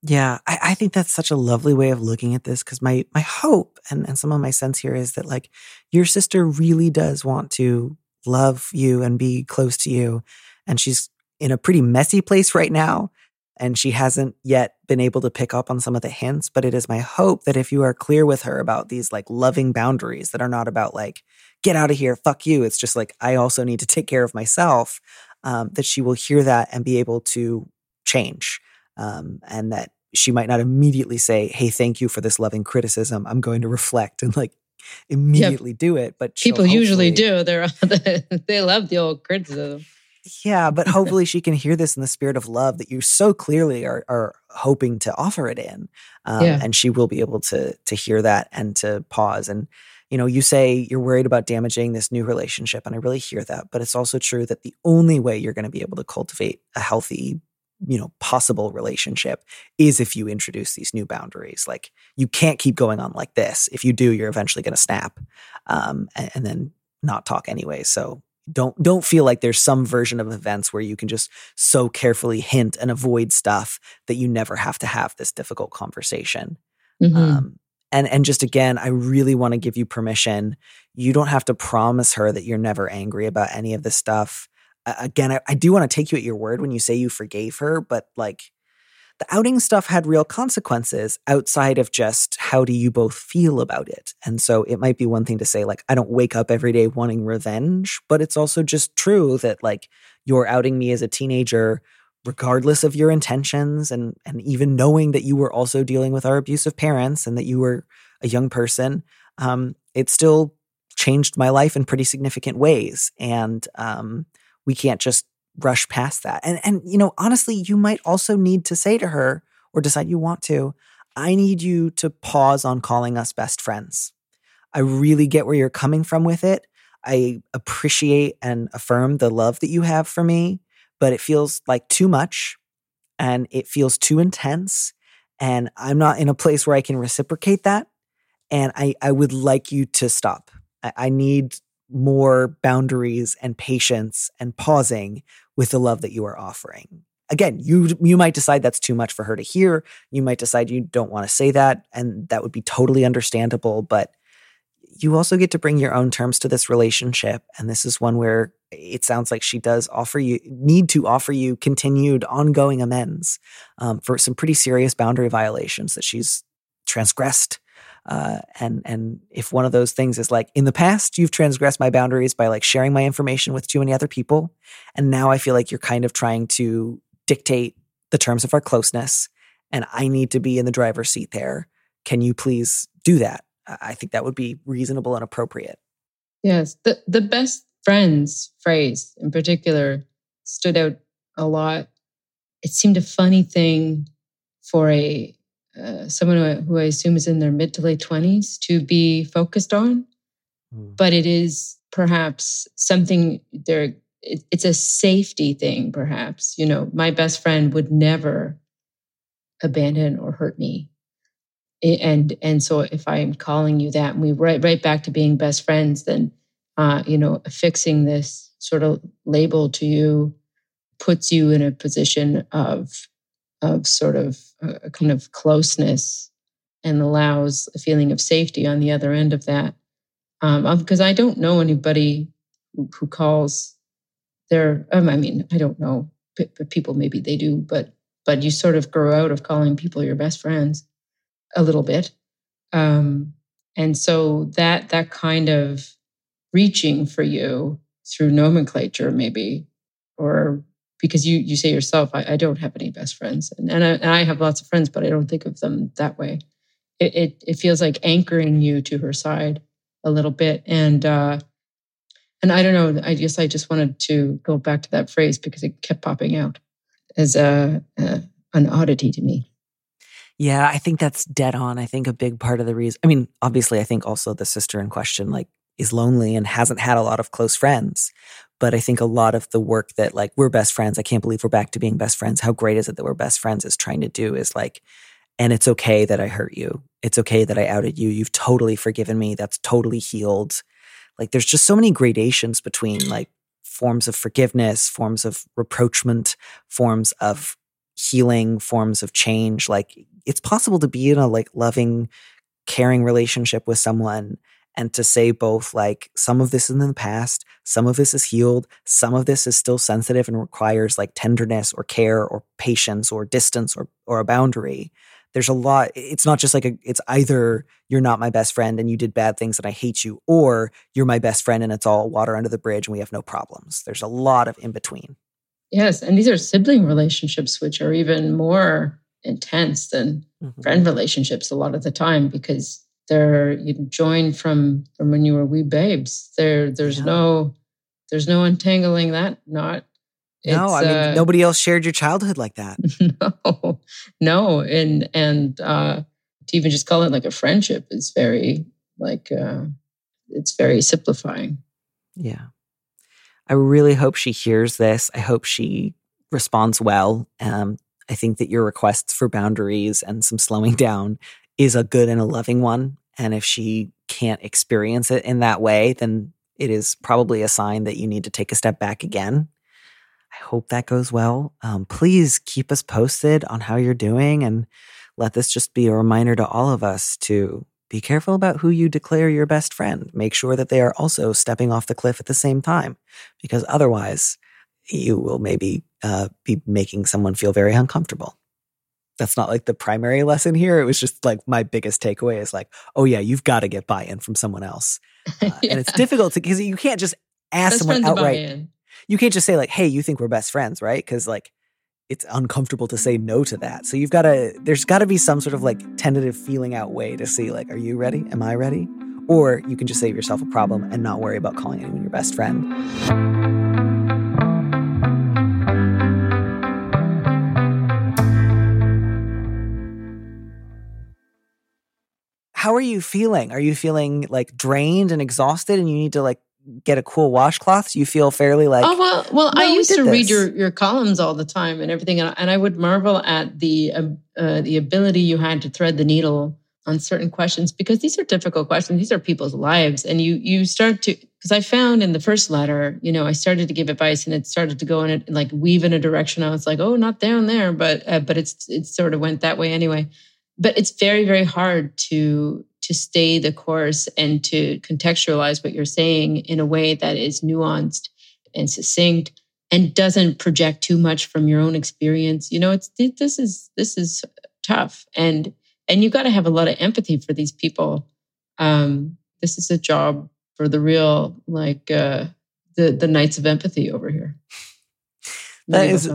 yeah i, I think that's such a lovely way of looking at this because my my hope and, and some of my sense here is that like your sister really does want to love you and be close to you and she's in a pretty messy place right now and she hasn't yet been able to pick up on some of the hints but it is my hope that if you are clear with her about these like loving boundaries that are not about like get out of here fuck you it's just like i also need to take care of myself um, that she will hear that and be able to change um, and that she might not immediately say hey thank you for this loving criticism i'm going to reflect and like immediately yep. do it but people usually do they're *laughs* they love the old criticism yeah, but hopefully *laughs* she can hear this in the spirit of love that you so clearly are, are hoping to offer it in, um, yeah. and she will be able to to hear that and to pause. And you know, you say you're worried about damaging this new relationship, and I really hear that. But it's also true that the only way you're going to be able to cultivate a healthy, you know, possible relationship is if you introduce these new boundaries. Like you can't keep going on like this. If you do, you're eventually going to snap, um, and, and then not talk anyway. So don't don't feel like there's some version of events where you can just so carefully hint and avoid stuff that you never have to have this difficult conversation mm-hmm. um, and and just again i really want to give you permission you don't have to promise her that you're never angry about any of this stuff again I, I do want to take you at your word when you say you forgave her but like the outing stuff had real consequences outside of just how do you both feel about it. And so it might be one thing to say, like, I don't wake up every day wanting revenge, but it's also just true that, like, you're outing me as a teenager, regardless of your intentions, and, and even knowing that you were also dealing with our abusive parents and that you were a young person, um, it still changed my life in pretty significant ways. And um, we can't just rush past that. And and you know, honestly, you might also need to say to her or decide you want to, I need you to pause on calling us best friends. I really get where you're coming from with it. I appreciate and affirm the love that you have for me, but it feels like too much and it feels too intense. And I'm not in a place where I can reciprocate that. And I, I would like you to stop. I, I need more boundaries and patience and pausing with the love that you are offering. Again, you you might decide that's too much for her to hear. You might decide you don't want to say that and that would be totally understandable, but you also get to bring your own terms to this relationship and this is one where it sounds like she does offer you need to offer you continued ongoing amends um, for some pretty serious boundary violations that she's transgressed Uh, and and if one of those things is like in the past you've transgressed my boundaries by like sharing my information with too many other people, and now I feel like you're kind of trying to dictate the terms of our closeness, and I need to be in the driver's seat there. Can you please do that? I think that would be reasonable and appropriate. Yes, the the best friends phrase in particular stood out a lot. It seemed a funny thing for a uh, someone who, who I assume is in their mid to late 20s to be focused on. Mm. But it is perhaps something there, it, it's a safety thing, perhaps. You know, my best friend would never abandon or hurt me. And and so if I'm calling you that and we right right back to being best friends, then uh, you know, affixing this sort of label to you puts you in a position of of sort of a kind of closeness and allows a feeling of safety on the other end of that. Um, because I don't know anybody who, calls their, um, I mean, I don't know, but people maybe they do, but but you sort of grow out of calling people your best friends a little bit. Um, and so that that kind of reaching for you through nomenclature, maybe, or because you you say yourself, I, I don't have any best friends, and and I, and I, have lots of friends, but I don't think of them that way. It, it, it feels like anchoring you to her side a little bit, and uh, and I don't know. I guess I just wanted to go back to that phrase because it kept popping out as a, a an oddity to me. Yeah, I think that's dead on. I think a big part of the reason. I mean, obviously, I think also the sister in question like is lonely and hasn't had a lot of close friends. But I think a lot of the work that like we're best friends, I can't believe we're back to being best friends. How great is it that we're best friends is trying to do is like, and it's okay that I hurt you. It's okay that I outed you. You've totally forgiven me. That's totally healed. Like there's just so many gradations between like forms of forgiveness, forms of reproachment, forms of healing, forms of change. Like it's possible to be in a like loving, caring relationship with someone and to say both like some of this is in the past, some of this is healed, some of this is still sensitive and requires like tenderness or care or patience or distance or or a boundary. There's a lot. It's not just like a, it's either you're not my best friend and you did bad things and I hate you, or you're my best friend and it's all water under the bridge and we have no problems. There's a lot of in between. Yes, and these are sibling relationships, which are even more intense than mm-hmm. friend relationships a lot of the time because they're you joined from from when you were wee babes. There there's yeah. no there's no untangling that knot. no, I mean uh, nobody else shared your childhood like that. *laughs* No, no, and and uh, to even just call it like a friendship is very like uh, it's very simplifying. Yeah, I really hope she hears this. I hope she responds well. Um, I think that your requests for boundaries and some slowing *laughs* down is a good and a loving one. And if she can't experience it in that way, then it is probably a sign that you need to take a step back again. I hope that goes well. Um, please keep us posted on how you're doing and let this just be a reminder to all of us to be careful about who you declare your best friend. Make sure that they are also stepping off the cliff at the same time, because otherwise, you will maybe uh, be making someone feel very uncomfortable that's not like the primary lesson here. It was just like my biggest takeaway is like, oh yeah, you've got to get buy-in from someone else, *laughs* uh, yeah. and it's difficult because you can't just ask best someone outright. You can't just say like, hey, you think we're best friends, right? Because like it's uncomfortable to say no to that. So you've got to. There's got to be some sort of like tentative feeling out way to see like, are you ready? Am I ready? Or you can just save yourself a problem and not worry about calling anyone your best friend. How are you feeling? Are you feeling like drained and exhausted and you need to like get a cool washcloth? Do you feel fairly like Oh well, well no, I used to this. read your your columns all the time and everything and, and I would marvel at the uh, uh, the ability you had to thread the needle on certain questions because these are difficult questions. These are people's lives and you you start to because I found in the first letter, you know, I started to give advice and it started to go in it like weave in a direction. I was like, oh, not down there, but uh, but it's it sort of went that way anyway but it's very very hard to to stay the course and to contextualize what you're saying in a way that is nuanced and succinct and doesn't project too much from your own experience you know it's this is this is tough and and you've got to have a lot of empathy for these people. Um, this is a job for the real, like uh, the the knights of empathy over here. That is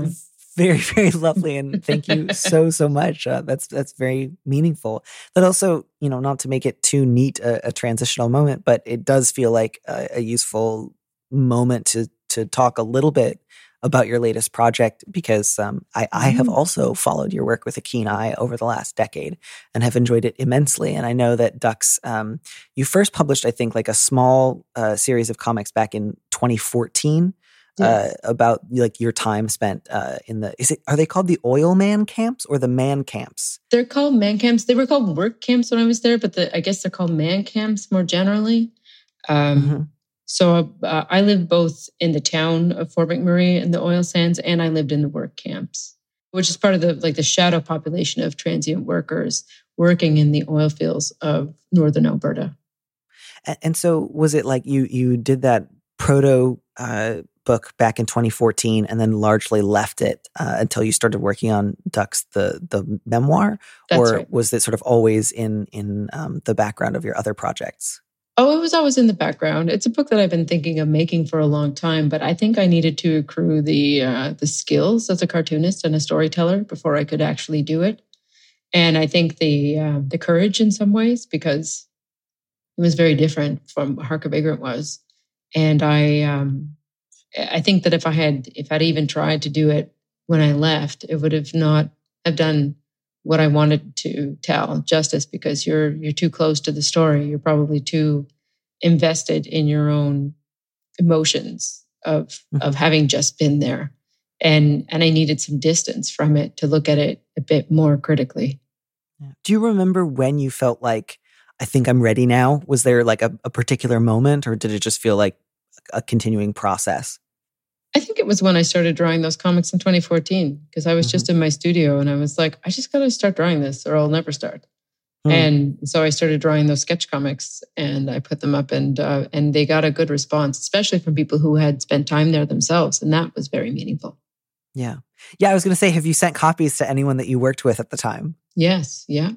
very *laughs* very lovely and thank you so so much uh, that's that's very meaningful but also you know not to make it too neat a, a transitional moment but it does feel like a, a, useful moment to to talk a little bit about your latest project because um, I, I have mm-hmm. also followed your work with a keen eye over the last decade and have enjoyed it immensely. And I know that Ducks, um, you first published, I think, like a small uh, series of comics back in 2014 uh, about like your time spent uh, in the is it are they called the oil man camps or the man camps? They're called man camps. They were called work camps when I was there, but the, I guess they're called man camps more generally. Um, mm-hmm. So uh, I lived both in the town of Fort McMurray and the oil sands, and I lived in the work camps, which is part of the like the shadow population of transient workers working in the oil fields of northern Alberta. And, and so, was it like you you did that proto uh, book back in 2014 and then largely left it uh, until you started working on Ducks the the memoir That's or right. was it sort of always in in um, the background of your other projects? Oh, it was always in the background. It's a book that I've been thinking of making for a long time, but I think I needed to accrue the uh, the skills as a cartoonist and a storyteller before I could actually do it. And I think the uh, the courage in some ways because it was very different from what Hark Vagrant was. And I um, I think that if I had, if I'd even tried to do it when I left, it would have not have done what I wanted to tell justice because you're you're too close to the story. You're probably too invested in your own emotions of mm-hmm. of having just been there. And and I needed some distance from it to look at it a bit more critically. Do you remember when you felt like I think I'm ready now? Was there like a, a particular moment or did it just feel like a continuing process? I think it was when I started drawing those comics in 2014 because I was mm-hmm. just in my studio and I was like, I just got to start drawing this or I'll never start. Mm. And so I started drawing those sketch comics and I put them up and uh, and they got a good response, especially from people who had spent time there themselves, and that was very meaningful. Yeah, yeah. I was going to say, have you sent copies to anyone that you worked with at the time? Yes, yeah.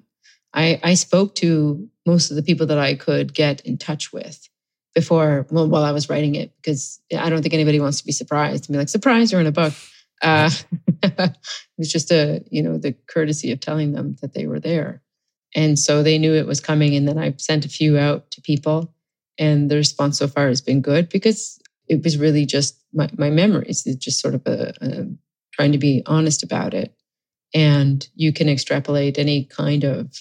I I spoke to most of the people that I could get in touch with, before well, while I was writing it because I don't think anybody wants to be surprised and be like, surprise, you're in a book. Uh, *laughs* it was just a, you know, the courtesy of telling them that they were there. And so they knew it was coming. And then I sent a few out to people and the response so far has been good because it was really just my, my memories. It's just sort of a, a trying to be honest about it. And you can extrapolate any kind of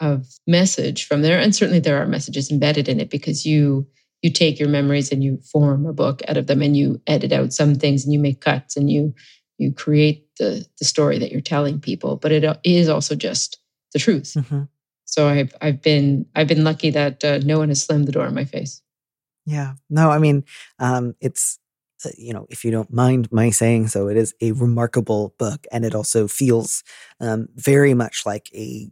of message from there. And certainly there are messages embedded in it because you you take your memories and you form a book out of them and you edit out some things and you make cuts and you you create the the story that you're telling people but it is also just the truth mm-hmm. so i've i've been i've been lucky that uh, no one has slammed the door in my face yeah no i mean um it's uh, you know if you don't mind my saying so it is a remarkable book and it also feels um, very much like a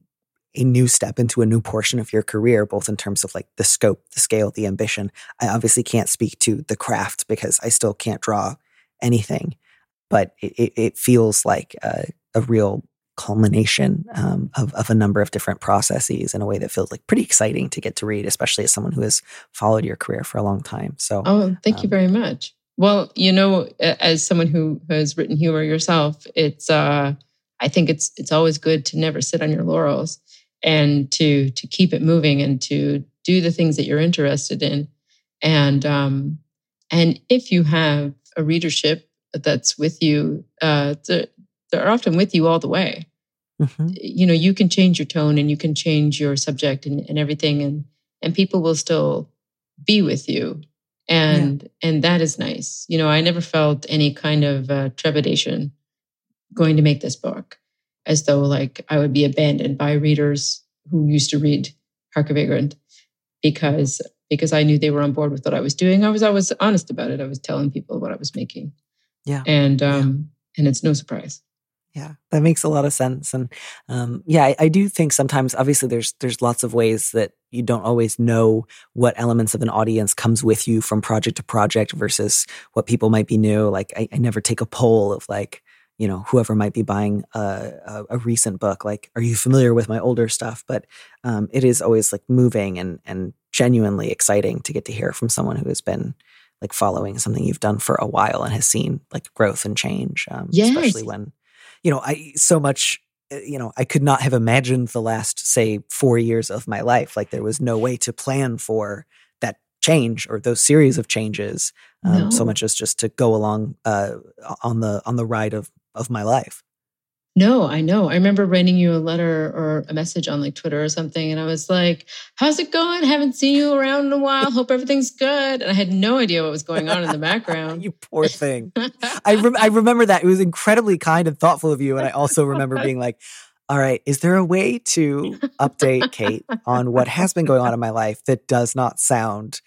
a new step into a new portion of your career, both in terms of like the scope, the scale, the ambition. I obviously can't speak to the craft because I still can't draw anything, but it, it feels like a, a real culmination um, of, of a number of different processes in a way that feels like pretty exciting to get to read, especially as someone who has followed your career for a long time. So, oh, thank um, you very much. Well, you know, as someone who has written humor yourself, it's uh, I think it's it's always good to never sit on your laurels and to to keep it moving and to do the things that you're interested in. And um and if you have a readership that's with you uh they're, they're often with you all the way. Mm-hmm. you know you can change your tone and you can change your subject and, and everything and and people will still be with you. And yeah. and that is nice. You know i never felt any kind of uh, trepidation going to make this book as though like I would be abandoned by readers who used to read Hark a Vagrant because because I knew they were on board with what I was doing. I was I was honest about it. I was telling people what I was making. Yeah. And um yeah. and it's no surprise. Yeah, that makes a lot of sense. And um, yeah, I, I, do think sometimes, obviously, there's there's lots of ways that you don't always know what elements of an audience comes with you from project to project versus what people might be new. Like I, I never take a poll of like, you know whoever might be buying a, a, a recent book like are you familiar with my older stuff but um, it is always like moving and and genuinely exciting to get to hear from someone who has been like following something you've done for a while and has seen like growth and change um, yes. especially when you know i so much uh, you know i could not have imagined the last say four years of my life like there was no way to plan for that change or those series of changes um, no. so much as just to go along uh, on the on the ride of of my life. No, I know. I remember writing you a letter or a message on like Twitter or something. And I was like, How's it going? Haven't seen you around in a while. Hope everything's good. And I had no idea what was going on in the background. you poor thing. I, *laughs* rem- I remember that. It was incredibly kind and thoughtful of you. And I also remember being like, all right, is there a way to update Kate on what has been going on in my life that does not sound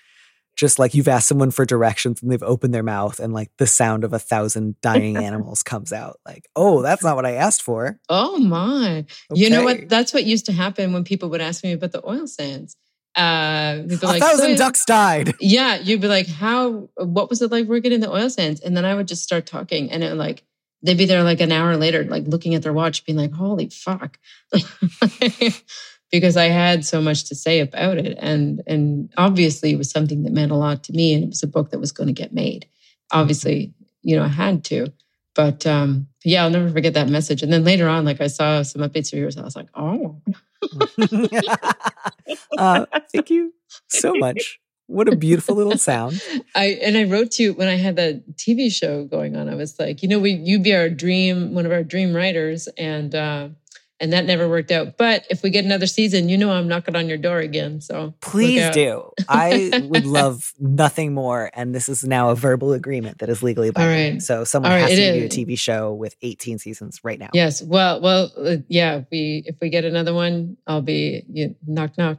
just like you've asked someone for directions and they've opened their mouth and like the sound of a thousand dying *laughs* animals comes out like oh that's not what i asked for. Oh my. Okay. you know what? That's what used to happen when people would ask me about the oil sands. Uh a like, thousand so, ducks died. *laughs* yeah you'd be like how what was it like working in the oil sands? And then i would just start talking and it like they'd be there like an hour later like looking at their watch being like holy fuck *laughs* because I had so much to say about it. And, and obviously it was something that meant a lot to me. And it was a book that was going to get made. Obviously, you know, I had to. But um, yeah, I'll never forget that message. And then later on, like I saw some updates of yours, I was like, oh. *laughs* uh, thank you so much. What a beautiful little sound. *laughs* I and I wrote to you when I had that TV show going on. I was like, you know, we you'd be our dream, one of our dream writers, and uh, and that never worked out. But if we get another season, you know I'm knocking on your door again. So please do. I *laughs* would love nothing more. And this is now a verbal agreement that is legally binding. Right. So someone has to do a TV show with 18 seasons right now. Yes. Well, well, uh, yeah. We if we get another one, I'll be you, knock knock.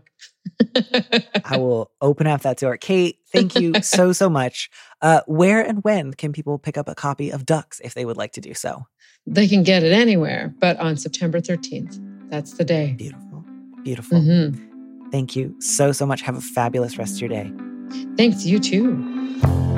I will open up that door. Kate, thank you *laughs* so so much. Uh, where and when can people pick up a copy of Ducks if they would like to do so? They can get it anywhere, but on September 13th. That's the day. Beautiful. Beautiful. Mm-hmm. Thank you so, so much. Have a fabulous rest of your day. Thanks. You too.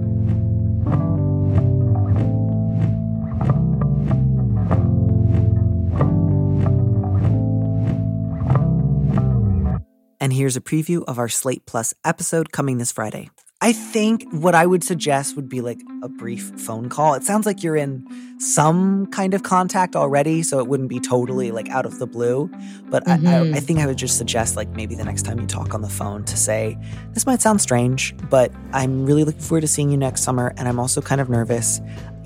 And here's a preview of our Slate Plus episode coming this Friday. I think what I would suggest would be like a brief phone call. It sounds like you're in some kind of contact already, so it wouldn't be totally like out of the blue. But mm-hmm. I, I, I, mm-hmm. think I would just suggest like maybe the next time you talk on the phone to say, This might sound strange, but I'm really looking forward to seeing you next summer. And I'm also kind of nervous.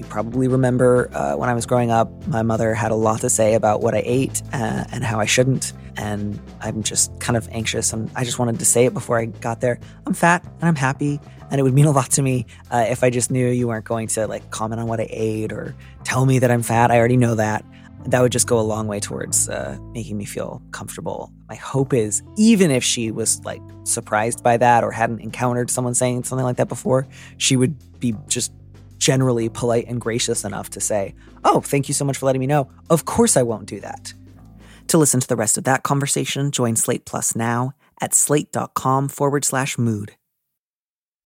Probably remember uh, when I was growing up, my mother had a lot to say about what I ate uh, and how I shouldn't. And I'm just kind of anxious. And I just wanted to say it before I got there. I'm fat and I'm happy. And it would mean a lot to me uh, if I just knew you weren't going to like comment on what I ate or tell me that I'm fat. I already know that. That would just go a long way towards uh, making me feel comfortable. My hope is, even if she was like surprised by that or hadn't encountered someone saying something like that before, she would be just generally polite and gracious enough to say, Oh, thank you so much for letting me know. Of course, I won't do that. To listen to the rest of that conversation, join Slate Plus now at slate.com forward slash mood.